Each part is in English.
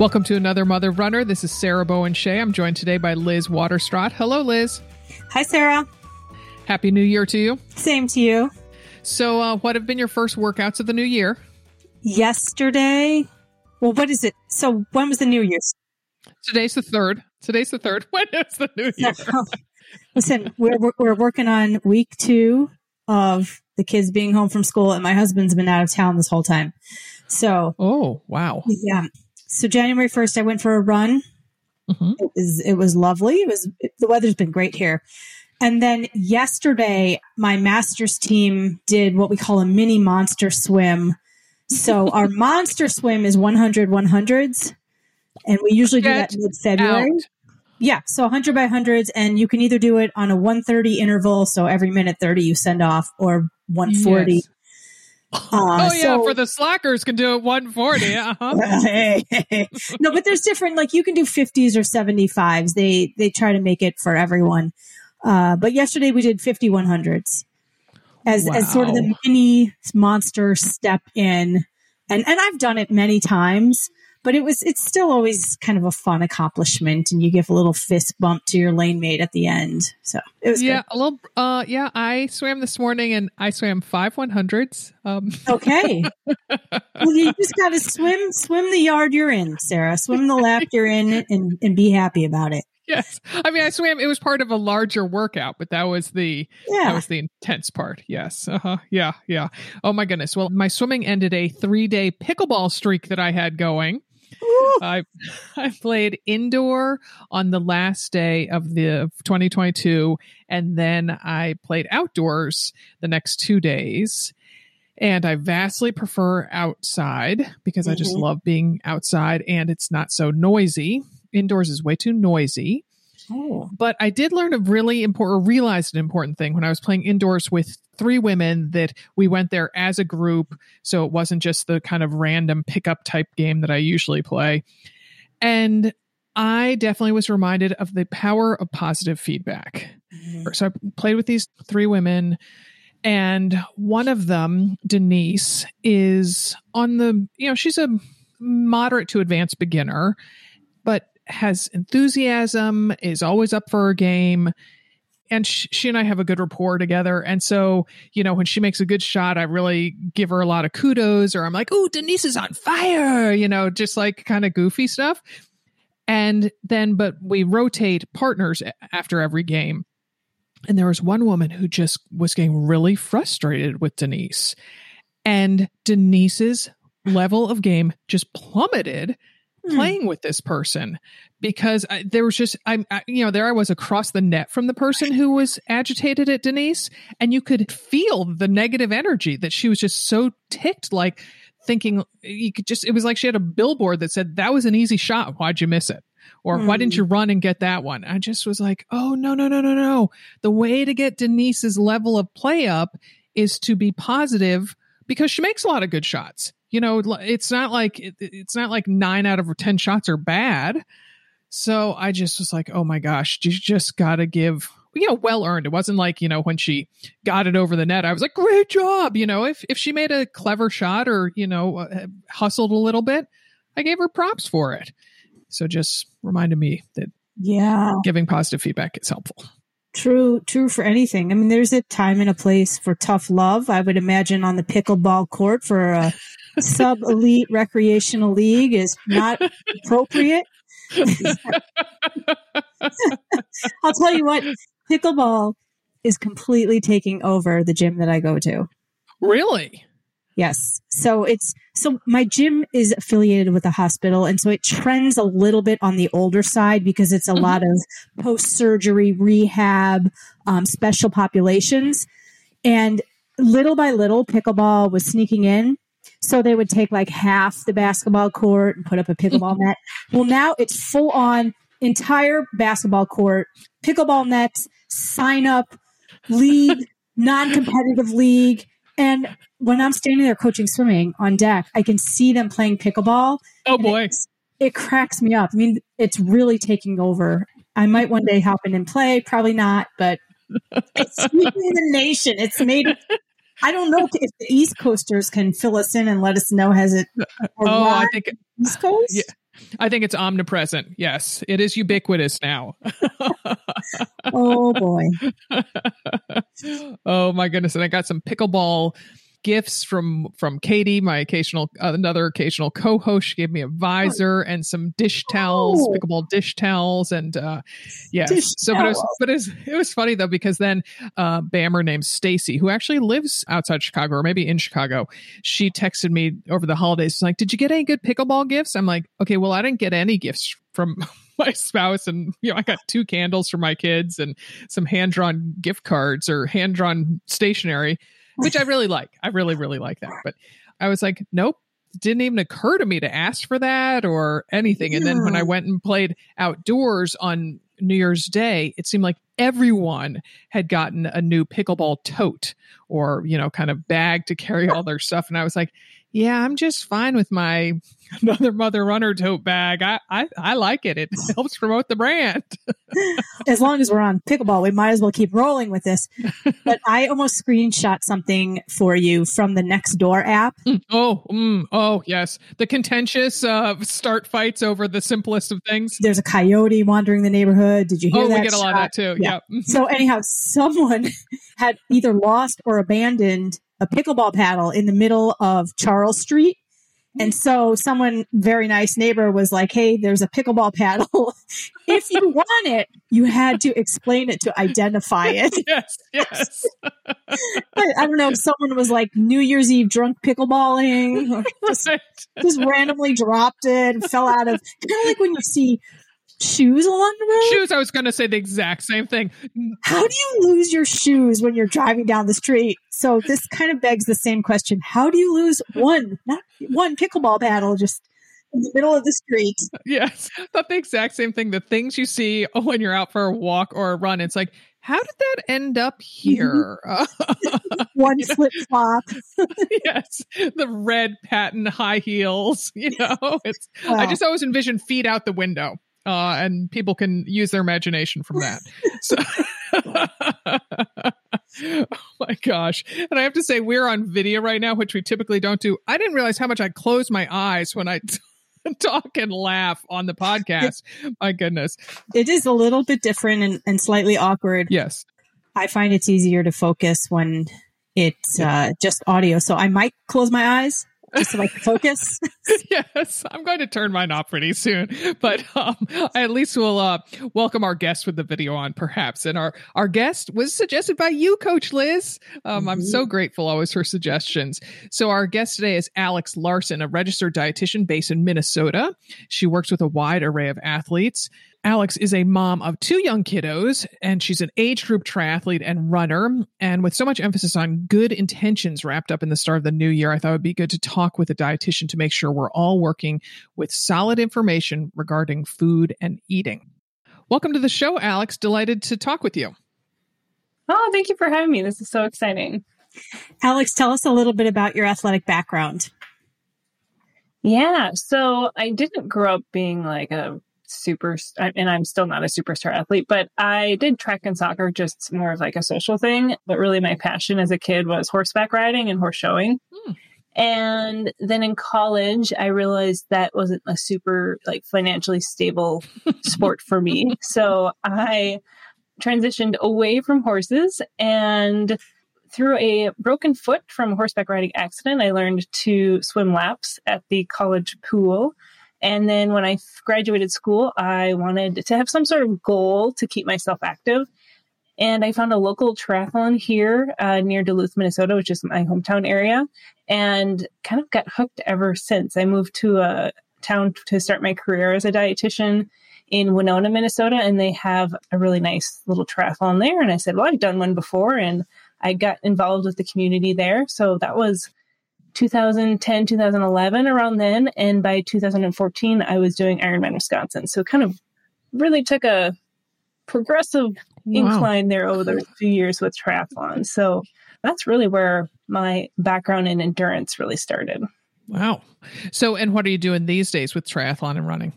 Welcome to another Mother Runner. This is Sarah Bowen Shea. I'm joined today by Liz Waterstraat. Hello, Liz. Hi, Sarah. Happy New Year to you. Same to you. So, uh, what have been your first workouts of the new year? Yesterday. Well, what is it? So, when was the New Year's? Today's the third. Today's the third. When is the new year? Listen, we're, we're, we're working on week two of the kids being home from school, and my husband's been out of town this whole time. So, oh wow, yeah. So January first, I went for a run. Mm-hmm. It was it was lovely. It was it, the weather's been great here. And then yesterday, my master's team did what we call a mini monster swim. So our monster swim is 100 100s. And we usually Get do that mid February. Yeah. So 100 by 100s. And you can either do it on a 130 interval. So every minute 30 you send off, or 140. Yes. Uh, oh yeah, so- for the slackers can do it 140. Uh-huh. Hey, hey, hey. no, but there's different. Like you can do 50s or 75s. They they try to make it for everyone. Uh, but yesterday we did 50 100s as as sort of the mini monster step in, and and I've done it many times. But it was it's still always kind of a fun accomplishment, and you give a little fist bump to your lane mate at the end. So it was yeah, a little. Uh, yeah, I swam this morning and I swam five 100s. Um. Okay. well, you just got to swim swim the yard you're in, Sarah. Swim the lap you're in, and and be happy about it. yes, I mean I swam. It was part of a larger workout, but that was the Yeah. that was the intense part. Yes. Uh-huh. Yeah. Yeah. Oh my goodness. Well, my swimming ended a three day pickleball streak that I had going. Ooh. I I played indoor on the last day of the of 2022, and then I played outdoors the next two days. And I vastly prefer outside because I just Mhm. love being outside and it's not so noisy. Indoors is way too noisy. Oh. But I did learn a really important, or realized an important thing when I was playing indoors with three women that we went there as a group. So it wasn't just the kind of random pickup type game that I usually play. And I definitely was reminded of the power of positive feedback. So I played with these three women, and one of them, Denise, is on the, you know, she's a moderate to advanced beginner, but has enthusiasm, is always up for a game. And sh- she and I have a good rapport together. And so, you know, when she makes a good shot, I really give her a lot of kudos, or I'm like, oh, Denise is on fire, you know, just like kind of goofy stuff. And then, but we rotate partners after every game. And there was one woman who just was getting really frustrated with Denise. And Denise's level of game just plummeted Hmm. playing with this person because I, there was just I'm I, you know there I was across the net from the person who was agitated at Denise and you could feel the negative energy that she was just so ticked like thinking you could just it was like she had a billboard that said that was an easy shot why'd you miss it or why didn't Hmm. you run and get that one? I just was like oh no no no no no. The way to get Denise's level of play up is to be positive because she makes a lot of good shots. You know it's not like it, it's not like nine out of 10 shots are bad. So i just was like oh my gosh you just gotta give you know well earned. It wasn't like you know when she got it over the net i was like great job. You know if if she made a clever shot or you know uh, hustled a little bit i gave her props for it so just reminded me that Yeah. giving positive feedback is helpful True, true for anything. I mean, there's a time and a place for tough love. I would imagine on the pickleball court for a sub elite recreational league is not appropriate. I'll tell you what, pickleball is completely taking over the gym that I go to. really Yes. So it's so my gym is affiliated with a hospital and so it trends a little bit on the older side because it's a mm-hmm. lot of post surgery rehab um, special populations and little by little pickleball was sneaking in so they would take like half the basketball court and put up a pickleball net. Well, now it's full on entire basketball court, pickleball nets, sign up, league, non competitive league. And when I'm standing there coaching swimming on deck, I can see them playing pickleball. Oh boy. It cracks me up. I mean, it's really taking over. I might one day hop in and play, probably not, but it's sweeping the nation. It's made I don't know if the East Coasters can fill us in and let us know has it. Oh, I think East Coast. Yeah. I think it's omnipresent. Yes, it is ubiquitous now. oh boy. oh my goodness. And I got some pickleball gifts from from Katie, my occasional uh, another occasional co-host. She gave me a visor and some dish towels, oh. pickleball dish towels, and uh, yes. Dish so, but it was but it was, it was funny though because then uh, BAMR named Stacy, who actually lives outside Chicago or maybe in Chicago, she texted me over the holidays like, "Did you get any good pickleball gifts?" I'm like, "Okay, well, I didn't get any gifts from." my spouse and you know i got two candles for my kids and some hand drawn gift cards or hand drawn stationery which I really like. I really, really like that. But I was like, nope, didn't even occur to me to ask for that or anything. And then when I went and played outdoors on New Year's Day, it seemed like everyone had gotten a new pickleball tote or, you know, kind of bag to carry all their stuff. And I was like, yeah, I'm just fine with my another mother runner tote bag. I, I, I like it. It helps promote the brand. as long as we're on pickleball, we might as well keep rolling with this. But I almost screenshot something for you from the Nextdoor app. Mm, oh, mm, oh, yes. The contentious uh, start fights over the simplest of things. There's a coyote wandering the neighborhood. Did you hear oh, that? we get a lot of that too. Yeah. Yep. so anyhow, someone had either lost or abandoned a pickleball paddle in the middle of Charles Street. And so someone very nice neighbor was like, Hey, there's a pickleball paddle. if you want it, you had to explain it to identify it. yes. Yes. I, don't know if someone was like New Year's Eve drunk pickleballing just, right. just randomly dropped it and fell out of kind of like when you see shoes along the road? Shoes, I was going to say the exact same thing. How do you lose your shoes when you're driving down the street? So this kind of begs the same question. How do you lose one, not one pickleball paddle just in the middle of the street? Yes, thought the exact same thing. The things you see when you're out for a walk or a run, it's like, how did that end up here? Mm-hmm. One flip flop. yes, the red patent high heels. You know, it's. Wow. I just always envision feet out the window uh, and people can use their imagination from that. so, oh my gosh! And I have to say, we're on video right now, which we typically don't do. I didn't realize how much I close my eyes when I. Talk and laugh on the podcast. My goodness. It is a little bit different and, and slightly awkward. Yes. I find it's easier to focus when it's uh, just audio. So I might close my eyes just so I can focus. yes, I'm going to turn mine off pretty soon, but um, I at least will uh, welcome our guest with the video on, perhaps. And our our guest was suggested by you, Coach Liz. Um, mm-hmm. I'm so mm-hmm. grateful always for suggestions. So our guest today is Alex Larson, a registered dietitian based in Minnesota. She works with a wide array of athletes. Alex is a mom of two young kiddos, and she's an age group triathlete and runner. And with so much emphasis on good intentions wrapped up in the start of the new year, I thought it would be good to talk with a dietitian to make sure we're all working with solid information regarding food and eating. Welcome to the show, Alex. Delighted to talk with you. Oh, thank you for having me. This is so exciting. Alex, tell us a little bit about your athletic background. Yeah, so I didn't grow up being like a super, and I'm still not a superstar athlete, but I did track and soccer just more of like a social thing. But really, my passion as a kid was horseback riding and horse showing. Hmm. And then in college, I realized that wasn't a super like financially stable sport for me. So I transitioned away from horses and through a broken foot from a horseback riding accident, I learned to swim laps at the college pool. And then when I graduated school, I wanted to have some sort of goal to keep myself active. And I found a local triathlon here uh, near Duluth, Minnesota, which is my hometown area, and kind of got hooked ever since. I moved to a town to start my career as a dietitian in Winona, Minnesota, and they have a really nice little triathlon there. And I said, Well, I've done one before, and I got involved with the community there. So that was 2010, 2011, around then. And by 2014, I was doing Ironman Wisconsin. So kind of really took a progressive wow. incline there over the few years with triathlon. So that's really where my background in endurance really started. Wow. So, and what are you doing these days with triathlon and running?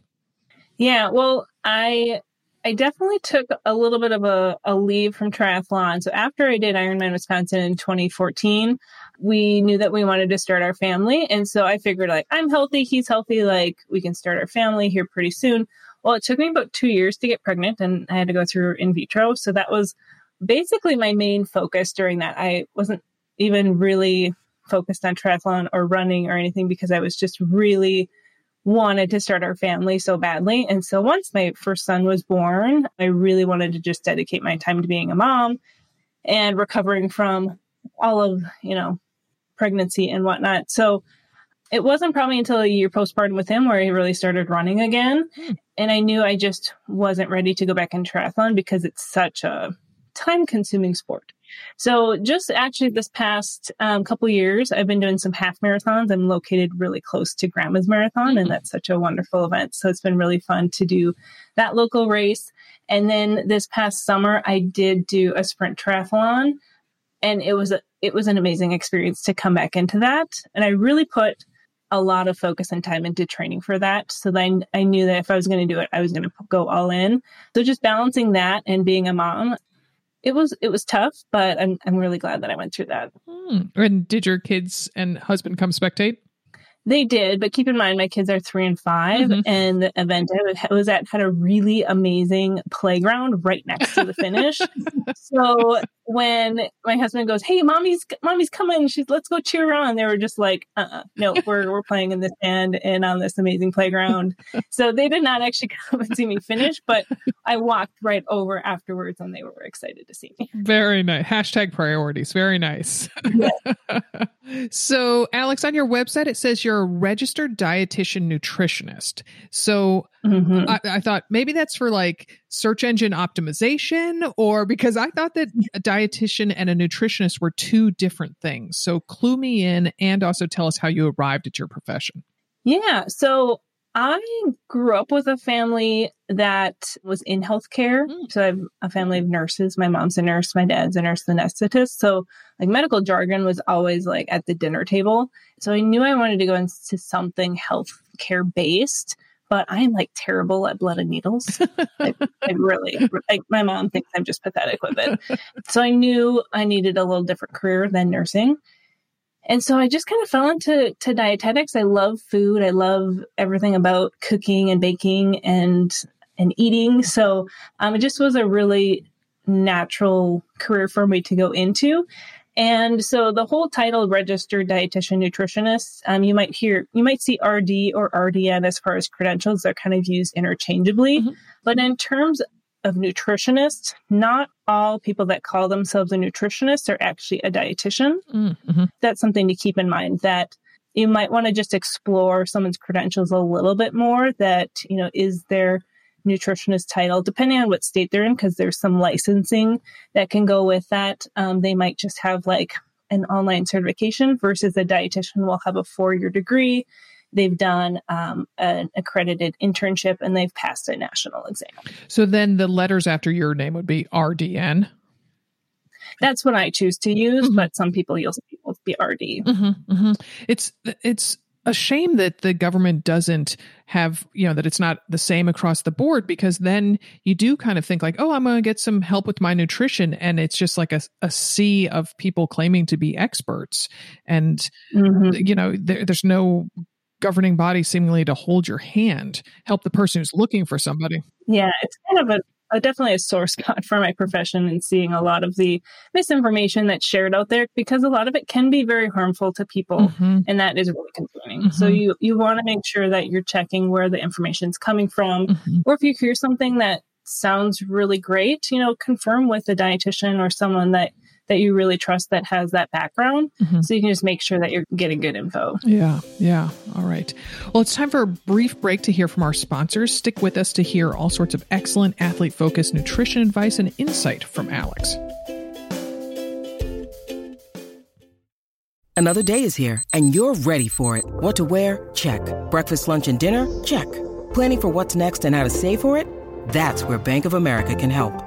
Yeah, well, I I definitely took a little bit of a, a leave from triathlon. So after I did Ironman Wisconsin in 2014, we knew that we wanted to start our family. And so I figured like, I'm healthy, he's healthy, like we can start our family here pretty soon. Well, it took me about two years to get pregnant and I had to go through in vitro. So that was basically my main focus during that. I wasn't even really focused on triathlon or running or anything because I was just really wanted to start our family so badly. And so once my first son was born, I really wanted to just dedicate my time to being a mom and recovering from all of, you know, pregnancy and whatnot. So it wasn't probably until a year postpartum with him where he really started running again. Hmm. And I knew I just wasn't ready to go back in triathlon because it's such a time consuming sport. So just actually this past um, couple years, I've been doing some half marathons. I'm located really close to Grandma's Marathon, mm-hmm. and that's such a wonderful event. So it's been really fun to do that local race. And then this past summer, I did do a sprint triathlon, and it was a, it was an amazing experience to come back into that. And I really put a lot of focus and time into training for that. So then I knew that if I was going to do it, I was going to go all in. So just balancing that and being a mom, it was it was tough, but I'm I'm really glad that I went through that. Hmm. And did your kids and husband come spectate? They did, but keep in mind my kids are three and 5 mm-hmm. and the event I was at had a really amazing playground right next to the finish. so when my husband goes, "Hey, mommy's mommy's coming," she's let's go cheer on. They were just like, uh-uh, "No, we're we're playing in the sand and on this amazing playground." so they did not actually come and see me finish, but I walked right over afterwards, and they were excited to see me. Very nice. Hashtag priorities. Very nice. so, Alex, on your website it says you're a registered dietitian nutritionist. So Mm-hmm. I, I, thought maybe that's for like search engine optimization, or because I thought that a dietitian and a nutritionist were two different things. So clue me in and also tell us how you arrived at your profession. Yeah. So I grew up with a family that was in healthcare. Mm. So I have a family of nurses. My mom's a nurse, my dad's a nurse anesthetist. So like medical jargon was always like at the dinner table. So I knew I wanted to go into something healthcare based but I am like terrible at blood and needles. I, I, really, like my mom thinks I'm just pathetic with it. So I knew I needed a little different career than nursing. And so I just kind of fell into to dietetics. I love food. I love everything about cooking and baking and and eating. So um, it just was a really natural career for me to go into. And so the whole title, registered dietitian nutritionist, um, you might hear, you might see RD or RDN as far as credentials. They're kind of used interchangeably. Mm-hmm. But in terms of nutritionists, not all people that call themselves a nutritionist are actually a dietitian. Mm-hmm. That's something to keep in mind that you might want to just explore someone's credentials a little bit more that, you know, is there nutritionist title, depending on what state they're in, because there's some licensing that can go with that. Um, they might just have like an online certification versus a dietitian will have a four year degree. They've done um, an accredited internship and they've passed a national exam. So then the letters after your name would be RDN. That's what I choose to use, mm-hmm. but some people use people be RD. Mm-hmm, mm-hmm. It's it's a shame that the government doesn't have, you know, that it's not the same across the board because then you do kind of think like, oh, I'm going to get some help with my nutrition. And it's just like a, a sea of people claiming to be experts. And, mm-hmm. you know, there, there's no governing body seemingly to hold your hand, help the person who's looking for somebody. Yeah, it's kind of a uh, definitely a sore spot for my profession and seeing a lot of the misinformation that's shared out there because a lot of it can be very harmful to people mm-hmm. and that is really concerning mm-hmm. so you you want to make sure that you're checking where the information is coming from mm-hmm. or if you hear something that sounds really great, you know, confirm with a dietitian or someone that that you really trust that has that background. Mm-hmm. So you can just make sure that you're getting good info. Yeah, yeah. All right. Well, it's time for a brief break to hear from our sponsors. Stick with us to hear all sorts of excellent athlete focused nutrition advice and insight from Alex. Another day is here and you're ready for it. What to wear? Check. Breakfast, lunch, and dinner? Check. Planning for what's next and how to save for it? That's where Bank of America can help.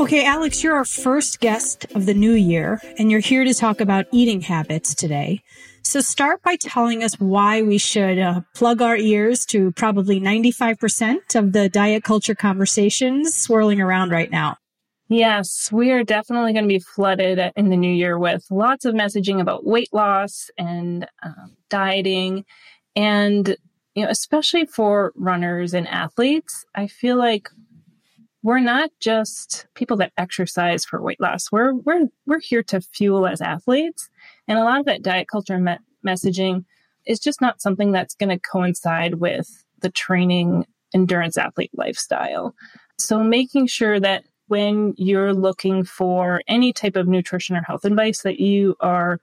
Okay, Alex, you're our first guest of the new year, and you're here to talk about eating habits today. So start by telling us why we should uh, plug our ears to probably 95% of the diet culture conversations swirling around right now. Yes, we are definitely going to be flooded in the new year with lots of messaging about weight loss and um, dieting. And, you know, especially for runners and athletes, I feel like we're not just people that exercise for weight loss. We're we're we're here to fuel as athletes, and a lot of that diet culture me- messaging is just not something that's going to coincide with the training endurance athlete lifestyle. So making sure that when you're looking for any type of nutrition or health advice that you are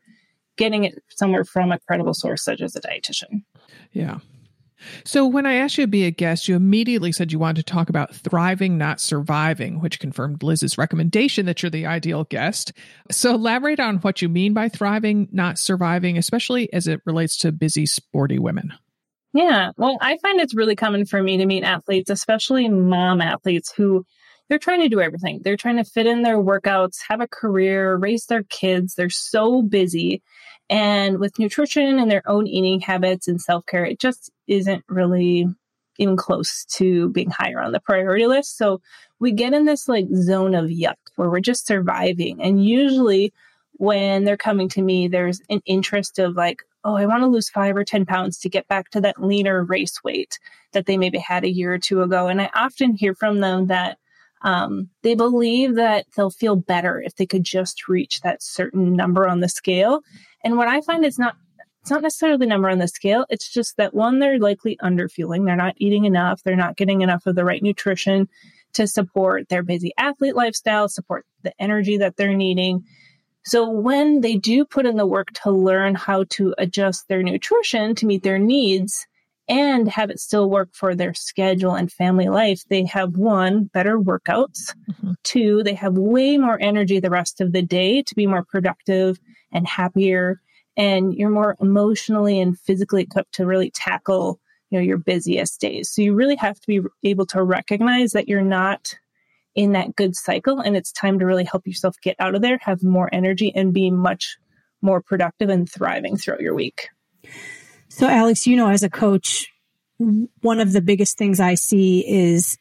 getting it somewhere from a credible source such as a dietitian. Yeah. So, when I asked you to be a guest, you immediately said you wanted to talk about thriving, not surviving, which confirmed Liz's recommendation that you're the ideal guest. So, elaborate on what you mean by thriving, not surviving, especially as it relates to busy, sporty women. Yeah, well, I find it's really common for me to meet athletes, especially mom athletes who they're trying to do everything. They're trying to fit in their workouts, have a career, raise their kids. They're so busy. And with nutrition and their own eating habits and self care, it just isn't really even close to being higher on the priority list. So we get in this like zone of yuck where we're just surviving. And usually when they're coming to me, there's an interest of like, oh, I want to lose five or 10 pounds to get back to that leaner race weight that they maybe had a year or two ago. And I often hear from them that um, they believe that they'll feel better if they could just reach that certain number on the scale. And what I find is not it's not necessarily the number on the scale. It's just that one, they're likely underfueling. They're not eating enough. They're not getting enough of the right nutrition to support their busy athlete lifestyle, support the energy that they're needing. So when they do put in the work to learn how to adjust their nutrition to meet their needs, and have it still work for their schedule and family life, they have one, better workouts. Mm-hmm. Two, they have way more energy the rest of the day to be more productive and happier. And you're more emotionally and physically equipped to really tackle, you know, your busiest days. So you really have to be able to recognize that you're not in that good cycle and it's time to really help yourself get out of there, have more energy and be much more productive and thriving throughout your week. So, Alex, you know, as a coach, one of the biggest things I see is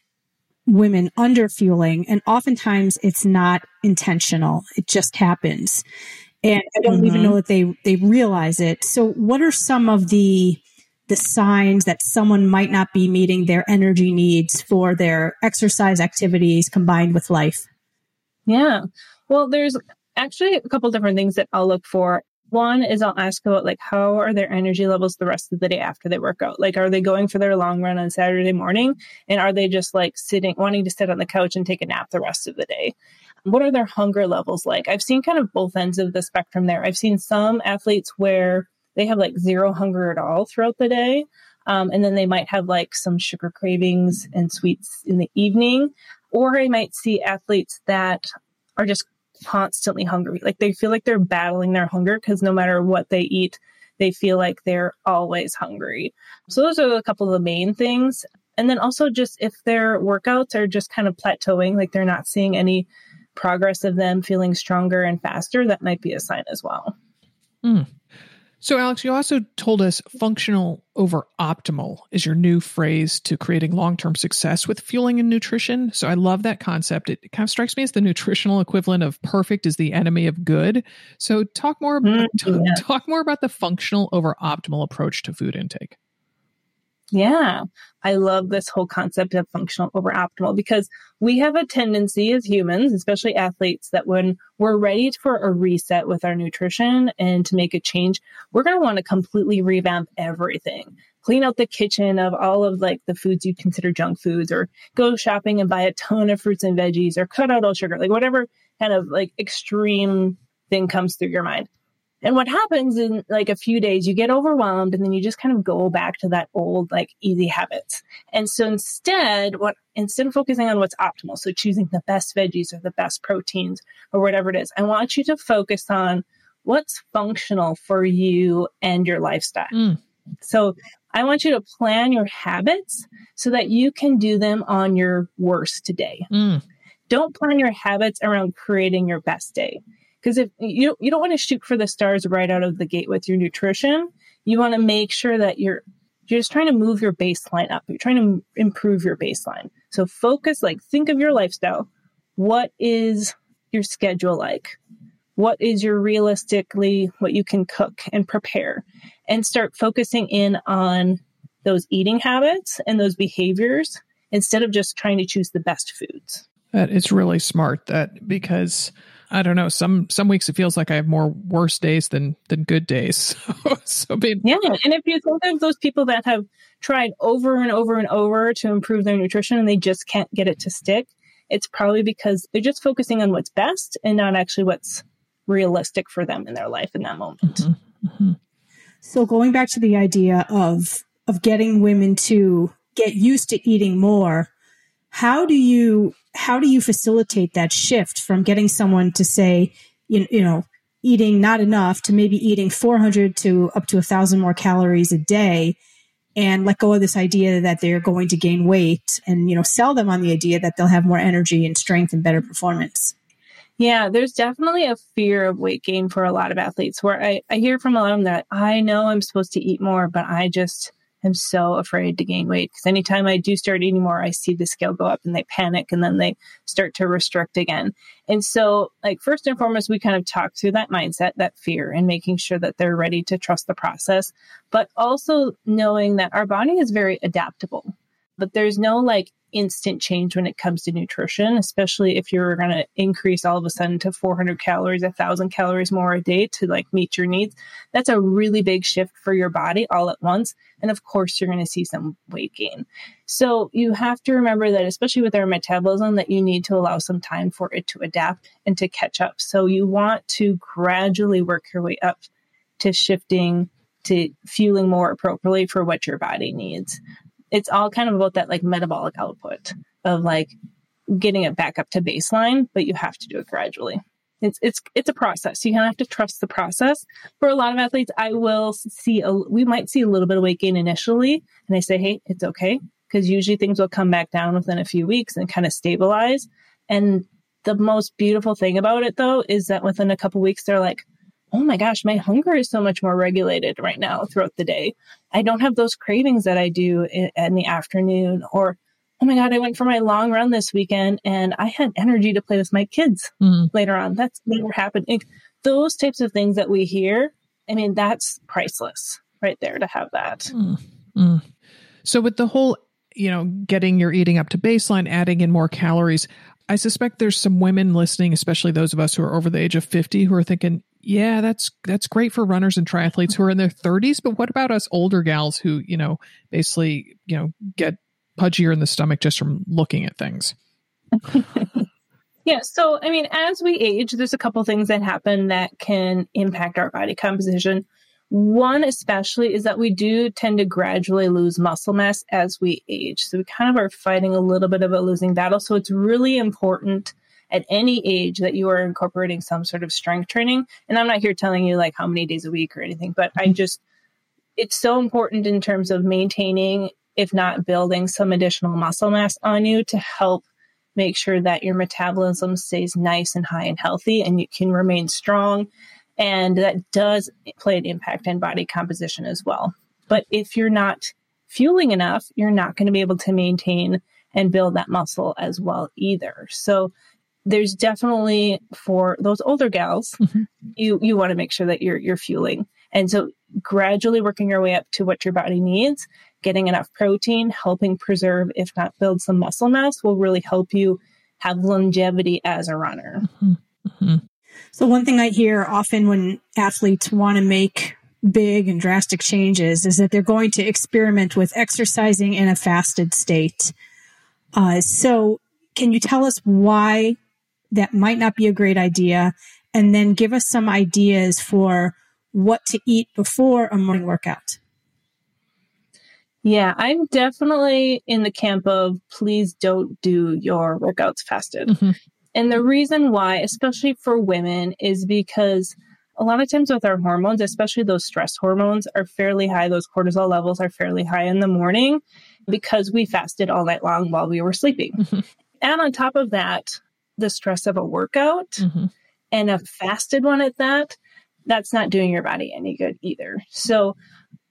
women under fueling, and oftentimes it's not intentional. It just happens. And I don't mm-hmm. even know that they, they realize it. So what are some of the, the signs that someone might not be meeting their energy needs for their exercise activities combined with life? Yeah. Well, there's actually a couple different things that I'll look for. One is I'll ask about like how are their energy levels the rest of the day after they work out? Like are they going for their long run on Saturday morning and are they just like sitting wanting to sit on the couch and take a nap the rest of the day? What are their hunger levels like? I've seen kind of both ends of the spectrum there. I've seen some athletes where they have like zero hunger at all throughout the day. Um, and then they might have like some sugar cravings and sweets in the evening. Or I might see athletes that are just constantly hungry. Like they feel like they're battling their hunger because no matter what they eat, they feel like they're always hungry. So those are a couple of the main things. And then also just if their workouts are just kind of plateauing, like they're not seeing any progress of them feeling stronger and faster, that might be a sign as well. Mm. So, Alex, you also told us functional over optimal is your new phrase to creating long term success with fueling and nutrition. So, I love that concept. It kind of strikes me as the nutritional equivalent of perfect is the enemy of good. So, talk more, mm, yeah. talk more about the functional over optimal approach to food intake. Yeah, I love this whole concept of functional over optimal because we have a tendency as humans, especially athletes, that when we're ready for a reset with our nutrition and to make a change, we're going to want to completely revamp everything. Clean out the kitchen of all of like the foods you consider junk foods or go shopping and buy a ton of fruits and veggies or cut out all sugar, like whatever kind of like extreme thing comes through your mind. And what happens in like a few days, you get overwhelmed and then you just kind of go back to that old, like easy habits. And so instead, what, instead of focusing on what's optimal, so choosing the best veggies or the best proteins or whatever it is, I want you to focus on what's functional for you and your lifestyle. Mm. So I want you to plan your habits so that you can do them on your worst day. Mm. Don't plan your habits around creating your best day. Because if you you don't want to shoot for the stars right out of the gate with your nutrition, you want to make sure that you're you're just trying to move your baseline up. You're trying to improve your baseline. So focus, like think of your lifestyle. What is your schedule like? What is your realistically what you can cook and prepare? And start focusing in on those eating habits and those behaviors instead of just trying to choose the best foods. That is really smart that because I don't know. Some some weeks it feels like I have more worse days than than good days. so being yeah, and if you think of those people that have tried over and over and over to improve their nutrition and they just can't get it to stick, it's probably because they're just focusing on what's best and not actually what's realistic for them in their life in that moment. Mm-hmm. Mm-hmm. So going back to the idea of of getting women to get used to eating more, how do you how do you facilitate that shift from getting someone to say, you, you know, eating not enough to maybe eating 400 to up to a thousand more calories a day and let go of this idea that they're going to gain weight and, you know, sell them on the idea that they'll have more energy and strength and better performance. Yeah, there's definitely a fear of weight gain for a lot of athletes where I, I hear from a lot of them that I know I'm supposed to eat more, but I just am so afraid to gain weight because anytime I do start eating more, I see the scale go up and they panic and then they start to restrict again. And so, like, first and foremost, we kind of talk through that mindset, that fear, and making sure that they're ready to trust the process, but also knowing that our body is very adaptable. But there's no like instant change when it comes to nutrition, especially if you're going to increase all of a sudden to 400 calories, 1,000 calories more a day to like meet your needs. That's a really big shift for your body all at once. And of course, you're going to see some weight gain. So you have to remember that, especially with our metabolism, that you need to allow some time for it to adapt and to catch up. So you want to gradually work your way up to shifting to fueling more appropriately for what your body needs it's all kind of about that like metabolic output of like getting it back up to baseline, but you have to do it gradually. It's it's it's a process. You kind of have to trust the process. For a lot of athletes, I will see a we might see a little bit of weight gain initially, and I say, hey, it's okay because usually things will come back down within a few weeks and kind of stabilize. And the most beautiful thing about it though is that within a couple weeks they're like, oh my gosh, my hunger is so much more regulated right now throughout the day. I don't have those cravings that I do in, in, the afternoon. Or, oh my God, I went for my long run this weekend and I had energy to play with my kids mm. later on. That's never happened. those types of things that we hear, I mean, that's priceless right there to have that. Mm. Mm. So, with the whole, you know, getting your eating up to baseline, adding in more calories, I suspect there's some women listening, especially those of us who are over the age of 50, who are thinking, yeah, that's that's great for runners and triathletes who are in their 30s, but what about us older gals who, you know, basically, you know, get pudgier in the stomach just from looking at things? yeah, so I mean, as we age, there's a couple things that happen that can impact our body composition. One especially is that we do tend to gradually lose muscle mass as we age. So we kind of are fighting a little bit of a losing battle. So it's really important at any age that you are incorporating some sort of strength training. And I'm not here telling you like how many days a week or anything, but I mm-hmm. just, it's so important in terms of maintaining, if not building some additional muscle mass on you to help make sure that your metabolism stays nice and high and healthy and you can remain strong And that does play an impact in body composition as well. But if you're not fueling enough, you're not going to be able to maintain and build that muscle as well either. So there's definitely for those older gals, mm-hmm. you you want to make sure that you're you're fueling. And so gradually working your way up to what your body needs, getting enough protein, helping preserve if not build some muscle mass will really help you have longevity as a runner. Mm-hmm. Mm-hmm. So one thing I hear often when athletes want to make big and drastic changes is that they're going to experiment with exercising in a fasted state. Uh, so can you tell us why that might not be a great idea? And then give us some ideas for what to eat before a morning workout. Yeah, I'm definitely in the camp of please don't do your workouts fasted. Mm-hmm. And the reason why, especially for women, is because a lot of times with our hormones, especially those stress hormones, are fairly high. Those cortisol levels are fairly high in the morning because we fasted all night long while we were sleeping. Mm-hmm. And on top of that, the stress of a workout mm-hmm. and a fasted one at that, that's not doing your body any good either. So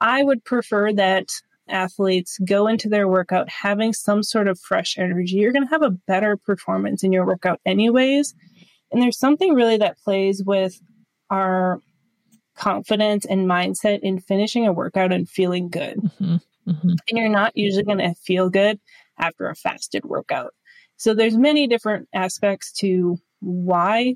I would prefer that athletes go into their workout having some sort of fresh energy. You're going to have a better performance in your workout, anyways. And there's something really that plays with our confidence and mindset in finishing a workout and feeling good. Mm-hmm. Mm-hmm. And you're not usually going to feel good after a fasted workout. So there's many different aspects to why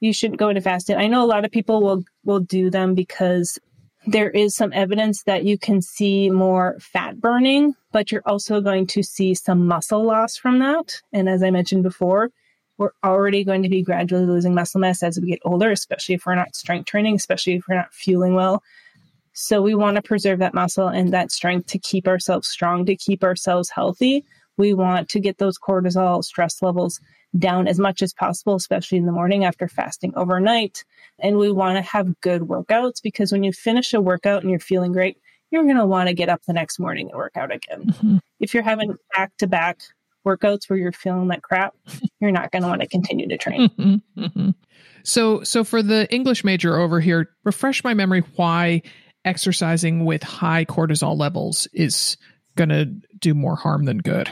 you shouldn't go into fasted. I know a lot of people will will do them because there is some evidence that you can see more fat burning, but you're also going to see some muscle loss from that. And as I mentioned before, we're already going to be gradually losing muscle mass as we get older, especially if we're not strength training, especially if we're not fueling well. So we want to preserve that muscle and that strength to keep ourselves strong, to keep ourselves healthy. We want to get those cortisol stress levels down as much as possible, especially in the morning after fasting overnight. And we want to have good workouts because when you finish a workout and you're feeling great, you're going to want to get up the next morning and work out again. Mm-hmm. If you're having back to back workouts where you're feeling like crap, you're not going to want to continue to train. Mm-hmm, mm-hmm. So, so for the English major over here, refresh my memory why exercising with high cortisol levels is going to do more harm than good.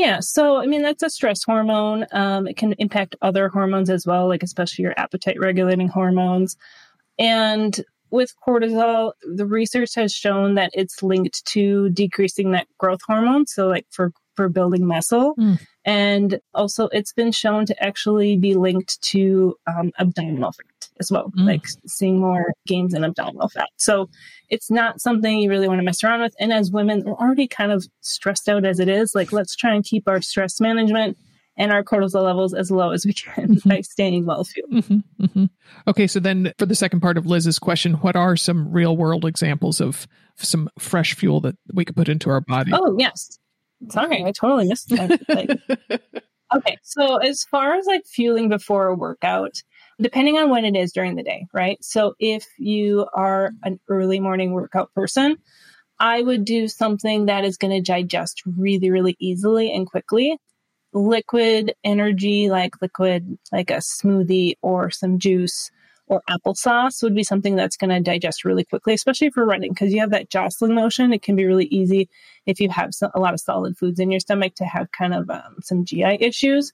Yeah, so I mean that's a stress hormone. Um, it can impact other hormones as well, like especially your appetite regulating hormones. And with cortisol, the research has shown that it's linked to decreasing that growth hormone. So, like for for building muscle. Mm. And also, it's been shown to actually be linked to um, abdominal fat as well, mm. like seeing more gains in abdominal fat. So, it's not something you really want to mess around with. And as women, we're already kind of stressed out as it is. Like, let's try and keep our stress management and our cortisol levels as low as we can mm-hmm. by staying well fueled. Mm-hmm, mm-hmm. Okay, so then for the second part of Liz's question, what are some real world examples of some fresh fuel that we could put into our body? Oh, yes. Sorry, I totally missed that. Like, okay, so as far as like fueling before a workout, depending on when it is during the day, right? So if you are an early morning workout person, I would do something that is going to digest really, really easily and quickly. Liquid energy, like liquid, like a smoothie or some juice or applesauce would be something that's going to digest really quickly, especially if you're running, because you have that jostling motion. It can be really easy if you have a lot of solid foods in your stomach to have kind of um, some GI issues.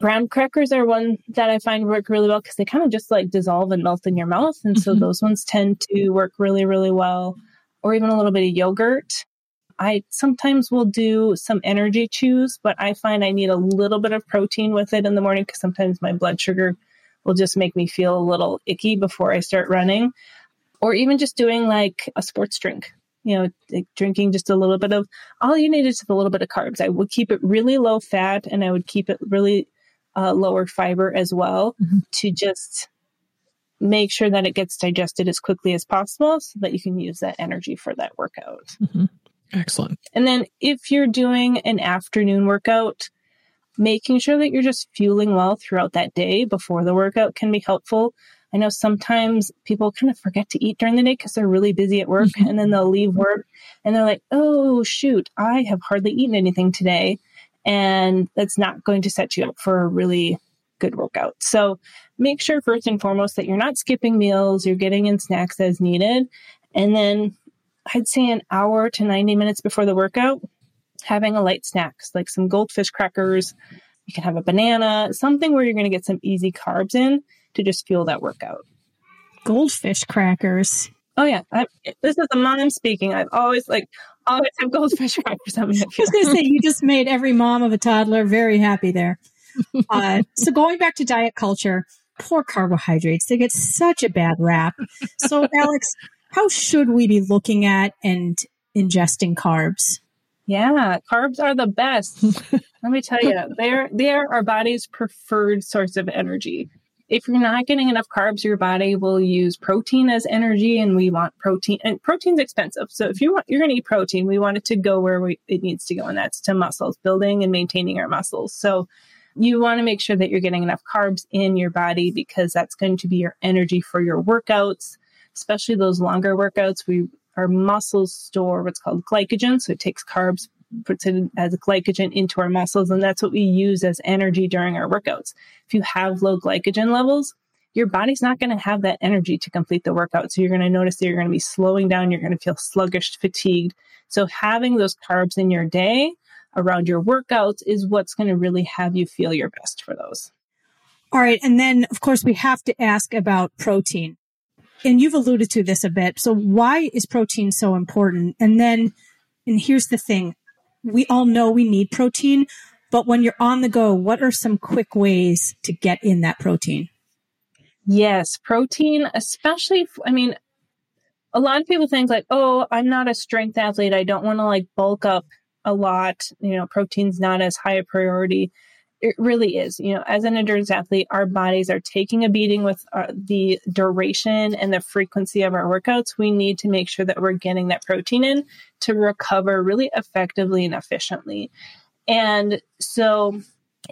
Graham crackers are one that I find work really well because they kind of just like dissolve and melt in your mouth. And so mm-hmm. those ones tend to work really, really well. Or even a little bit of yogurt. I sometimes will do some energy chews, but I find I need a little bit of protein with it in the morning because sometimes my blood sugar will just make me feel a little icky before I start running. Or even just doing like a sports drink, you know, like drinking just a little bit of, all you need is a little bit of carbs. I would keep it really low fat and I would keep it really uh, lower fiber as well mm-hmm. to just make sure that it gets digested as quickly as possible so that you can use that energy for that workout. Mm-hmm. Excellent. And then if you're doing an afternoon workout, making sure that you're just fueling well throughout that day before the workout can be helpful. I know sometimes people kind of forget to eat during the day because they're really busy at work mm-hmm. and then they'll leave work and they're like, oh, shoot, I have hardly eaten anything today. And that's not going to set you up for a really good workout. So make sure first and foremost that you're not skipping meals, you're getting in snacks as needed. And then I'd say an hour to 90 minutes before the workout, having a light snacks like some goldfish crackers. You can have a banana, something where you're going to get some easy carbs in to just fuel that workout. Goldfish crackers. Oh yeah, I, this is a mom speaking. I've always like always have goldfish crackers on I was going to say you just made every mom of a toddler very happy there. Uh, so going back to diet culture, poor carbohydrates, they get such a bad rap. So Alex, how should we be looking at and ingesting carbs? Yeah, carbs are the best. Let me tell you, they're they're our body's preferred source of energy. If you're not getting enough carbs, your body will use protein as energy, and we want protein. And protein's expensive, so if you want, you're going to eat protein. We want it to go where we, it needs to go, and that's to muscles, building and maintaining our muscles. So you want to make sure that you're getting enough carbs in your body because that's going to be your energy for your workouts, especially those longer workouts. We our muscles store what's called glycogen, so it takes carbs, puts it as glycogen into our muscles, and that's what we use as energy during our workouts. If you have low glycogen levels, your body's not going to have that energy to complete the workout. So you're going to notice that you're going to be slowing down. You're going to feel sluggish, fatigued. So having those carbs in your day around your workouts is what's going to really have you feel your best for those. All right. And then, of course, we have to ask about protein. And you've alluded to this a bit. So why is protein so important? And then, and here's the thing. We all know we need protein, but when you're on the go, what are some quick ways to get in that protein? Yes, protein, especially, I mean, a lot of people think like, oh, I'm not a strength athlete. I don't want to like bulk up a lot. You know, protein's not as high a priority. It really is. You know, as an endurance athlete, our bodies are taking a beating with uh, the duration and the frequency of our workouts. We need to make sure that we're getting that protein in to recover really effectively and efficiently. And so,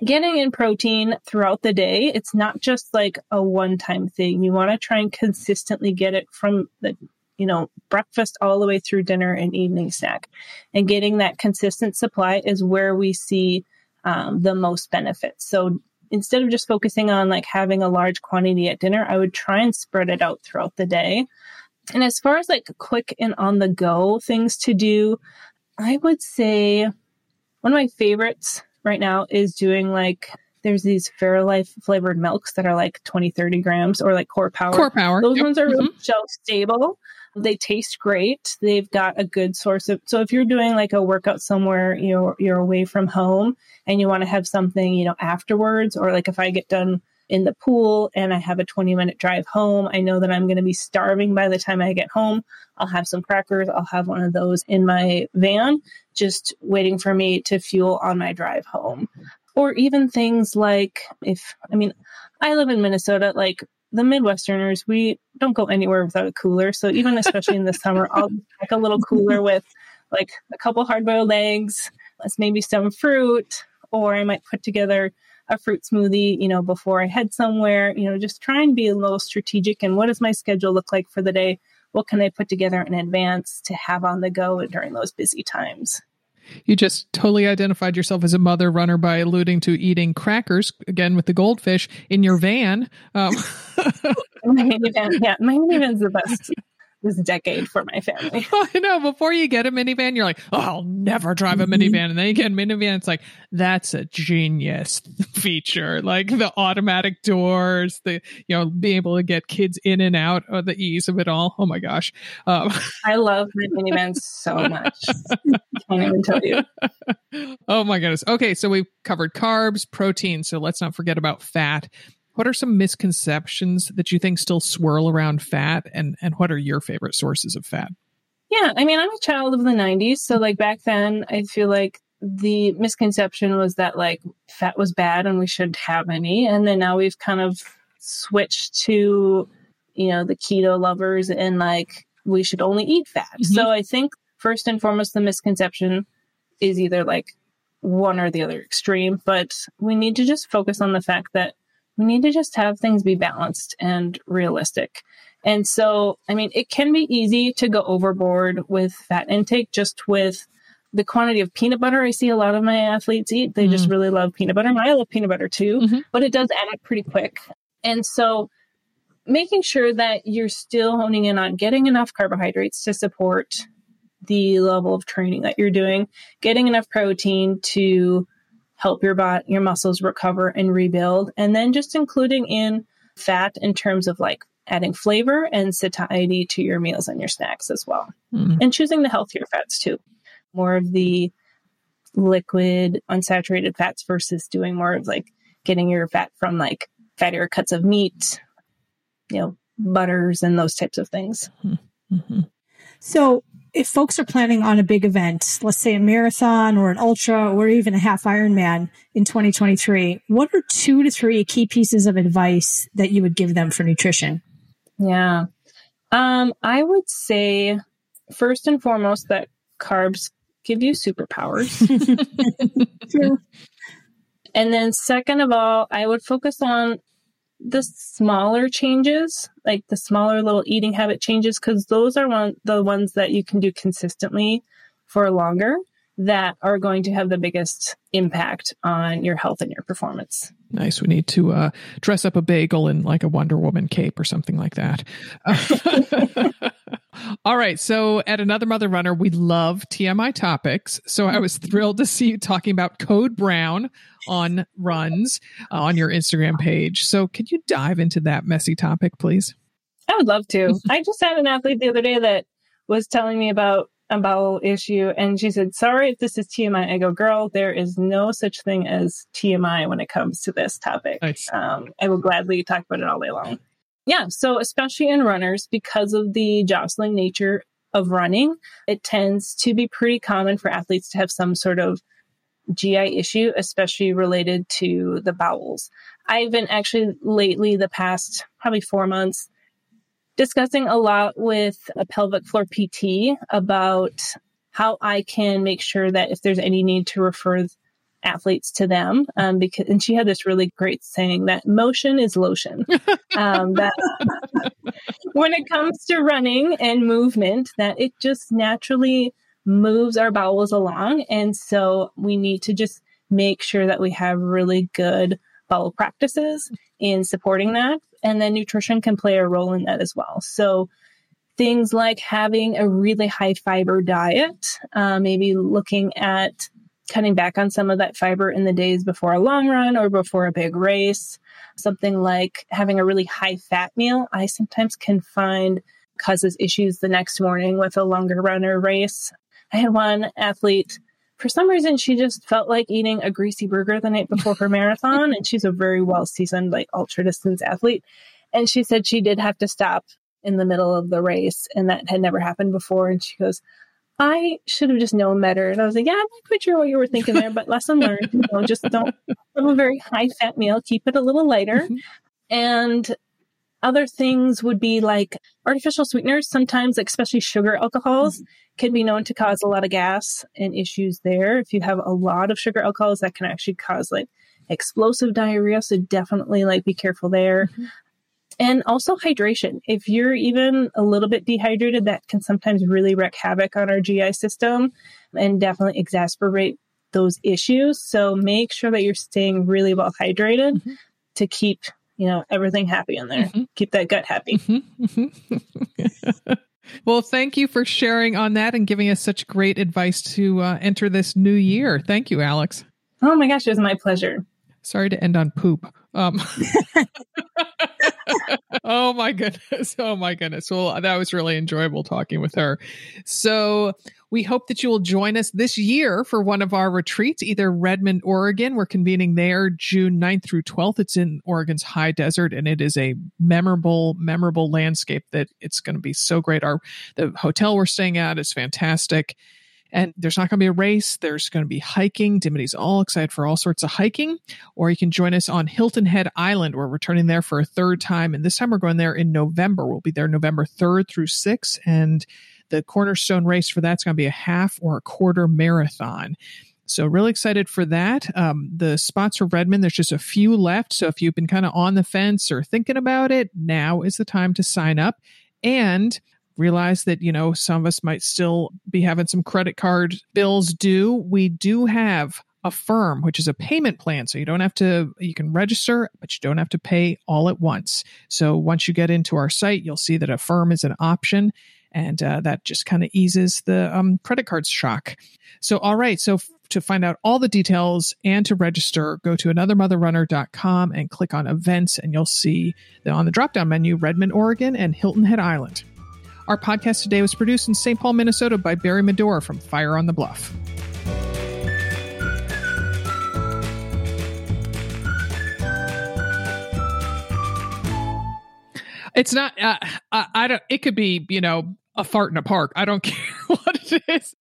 getting in protein throughout the day, it's not just like a one time thing. You want to try and consistently get it from the you know, breakfast all the way through dinner and evening snack. And getting that consistent supply is where we see um, the most benefits. So instead of just focusing on like having a large quantity at dinner, I would try and spread it out throughout the day. And as far as like quick and on the go things to do, I would say one of my favorites right now is doing like there's these Fairlife flavored milks that are like 20, 30 grams or like core power. Core power. Those yep. ones are really mm-hmm. shelf stable. They taste great. They've got a good source of so if you're doing like a workout somewhere, you're you're away from home and you want to have something, you know, afterwards, or like if I get done in the pool and I have a 20 minute drive home, I know that I'm going to be starving by the time I get home. I'll have some crackers. I'll have one of those in my van, just waiting for me to fuel on my drive home. Or even things like if, I mean, I live in Minnesota, like the Midwesterners, we don't go anywhere without a cooler. So even especially in the summer, I'll pack a little cooler with like a couple hard boiled eggs, maybe some fruit, or I might put together a fruit smoothie, you know, before I head somewhere, you know, just try and be a little strategic and what does my schedule look like for the day? What can I put together in advance to have on the go during those busy times? You just totally identified yourself as a mother runner by alluding to eating crackers again with the goldfish in your van. Um. my minivan, yeah, my minivan's the best this decade for my family. I know. Before you get a minivan, you're like, oh, I'll never drive a mm-hmm. minivan. And then you get a minivan, it's like, that's a genius feature. Like the automatic doors, the, you know, being able to get kids in and out of the ease of it all. Oh my gosh. Um, I love my minivan so much. Can't even tell you. Oh my goodness. Okay. So we've covered carbs, protein. So let's not forget about fat what are some misconceptions that you think still swirl around fat and and what are your favorite sources of fat yeah i mean i'm a child of the 90s so like back then i feel like the misconception was that like fat was bad and we shouldn't have any and then now we've kind of switched to you know the keto lovers and like we should only eat fat mm-hmm. so i think first and foremost the misconception is either like one or the other extreme but we need to just focus on the fact that we need to just have things be balanced and realistic. And so, I mean, it can be easy to go overboard with fat intake just with the quantity of peanut butter I see a lot of my athletes eat. They mm. just really love peanut butter. And I love peanut butter too, mm-hmm. but it does add up pretty quick. And so making sure that you're still honing in on getting enough carbohydrates to support the level of training that you're doing, getting enough protein to help your body, your muscles recover and rebuild, and then just including in fat in terms of like adding flavor and satiety to your meals and your snacks as well. Mm. And choosing the healthier fats too. More of the liquid unsaturated fats versus doing more of like getting your fat from like fattier cuts of meat, you know, butters and those types of things. Mm-hmm. So if folks are planning on a big event, let's say a marathon or an ultra or even a half Ironman in 2023, what are two to three key pieces of advice that you would give them for nutrition? Yeah. Um, I would say first and foremost that carbs give you superpowers. and then second of all, I would focus on the smaller changes, like the smaller little eating habit changes, because those are one the ones that you can do consistently for longer that are going to have the biggest impact on your health and your performance. Nice. We need to uh, dress up a bagel in like a Wonder Woman cape or something like that. All right. So at Another Mother Runner, we love TMI topics. So I was thrilled to see you talking about Code Brown on runs uh, on your Instagram page. So could you dive into that messy topic, please? I would love to. I just had an athlete the other day that was telling me about a bowel issue and she said, sorry if this is TMI. I go, girl, there is no such thing as TMI when it comes to this topic. Nice. Um, I will gladly talk about it all day long. Yeah. So especially in runners, because of the jostling nature of running, it tends to be pretty common for athletes to have some sort of GI issue, especially related to the bowels. I've been actually lately, the past probably four months, discussing a lot with a pelvic floor PT about how I can make sure that if there's any need to refer athletes to them um, because and she had this really great saying that motion is lotion. Um, that when it comes to running and movement that it just naturally moves our bowels along. And so we need to just make sure that we have really good bowel practices in supporting that and then nutrition can play a role in that as well. So things like having a really high fiber diet, uh, maybe looking at cutting back on some of that fiber in the days before a long run or before a big race. Something like having a really high fat meal, I sometimes can find causes issues the next morning with a longer run or race. I had one athlete for some reason she just felt like eating a greasy burger the night before her marathon and she's a very well seasoned like ultra distance athlete and she said she did have to stop in the middle of the race and that had never happened before and she goes I should have just known better. And I was like, yeah, I'm not quite sure what you were thinking there, but lesson learned. You know, just don't have a very high fat meal. Keep it a little lighter. Mm-hmm. And other things would be like artificial sweeteners, sometimes, like especially sugar alcohols, mm-hmm. can be known to cause a lot of gas and issues there. If you have a lot of sugar alcohols, that can actually cause like explosive diarrhea. So definitely like be careful there. Mm-hmm. And also hydration. If you're even a little bit dehydrated, that can sometimes really wreak havoc on our GI system and definitely exacerbate those issues. So make sure that you're staying really well hydrated mm-hmm. to keep you know, everything happy in there. Mm-hmm. Keep that gut happy. Mm-hmm. mm-hmm. well, thank you for sharing on that and giving us such great advice to uh, enter this new year. Thank you, Alex. Oh my gosh, it was my pleasure. Sorry to end on poop. Um, oh my goodness. Oh my goodness. Well, that was really enjoyable talking with her. So we hope that you will join us this year for one of our retreats, either Redmond, Oregon. We're convening there June 9th through 12th. It's in Oregon's high desert and it is a memorable, memorable landscape that it's going to be so great. Our, the hotel we're staying at is fantastic and there's not going to be a race. There's going to be hiking. Dimity's all excited for all sorts of hiking. Or you can join us on Hilton Head Island. We're returning there for a third time. And this time we're going there in November. We'll be there November 3rd through 6th. And the cornerstone race for that's going to be a half or a quarter marathon. So really excited for that. Um, the spots for Redmond, there's just a few left. So if you've been kind of on the fence or thinking about it, now is the time to sign up. And realize that, you know, some of us might still be having some credit card bills due. We do have Affirm, which is a payment plan. So you don't have to, you can register, but you don't have to pay all at once. So once you get into our site, you'll see that Affirm is an option. And uh, that just kind of eases the um, credit card shock. So, all right. So, f- to find out all the details and to register, go to anothermotherrunner.com and click on events, and you'll see that on the drop down menu, Redmond, Oregon, and Hilton Head Island. Our podcast today was produced in St. Paul, Minnesota by Barry Medora from Fire on the Bluff. It's not. Uh, I, I don't. It could be, you know, a fart in a park. I don't care what it is.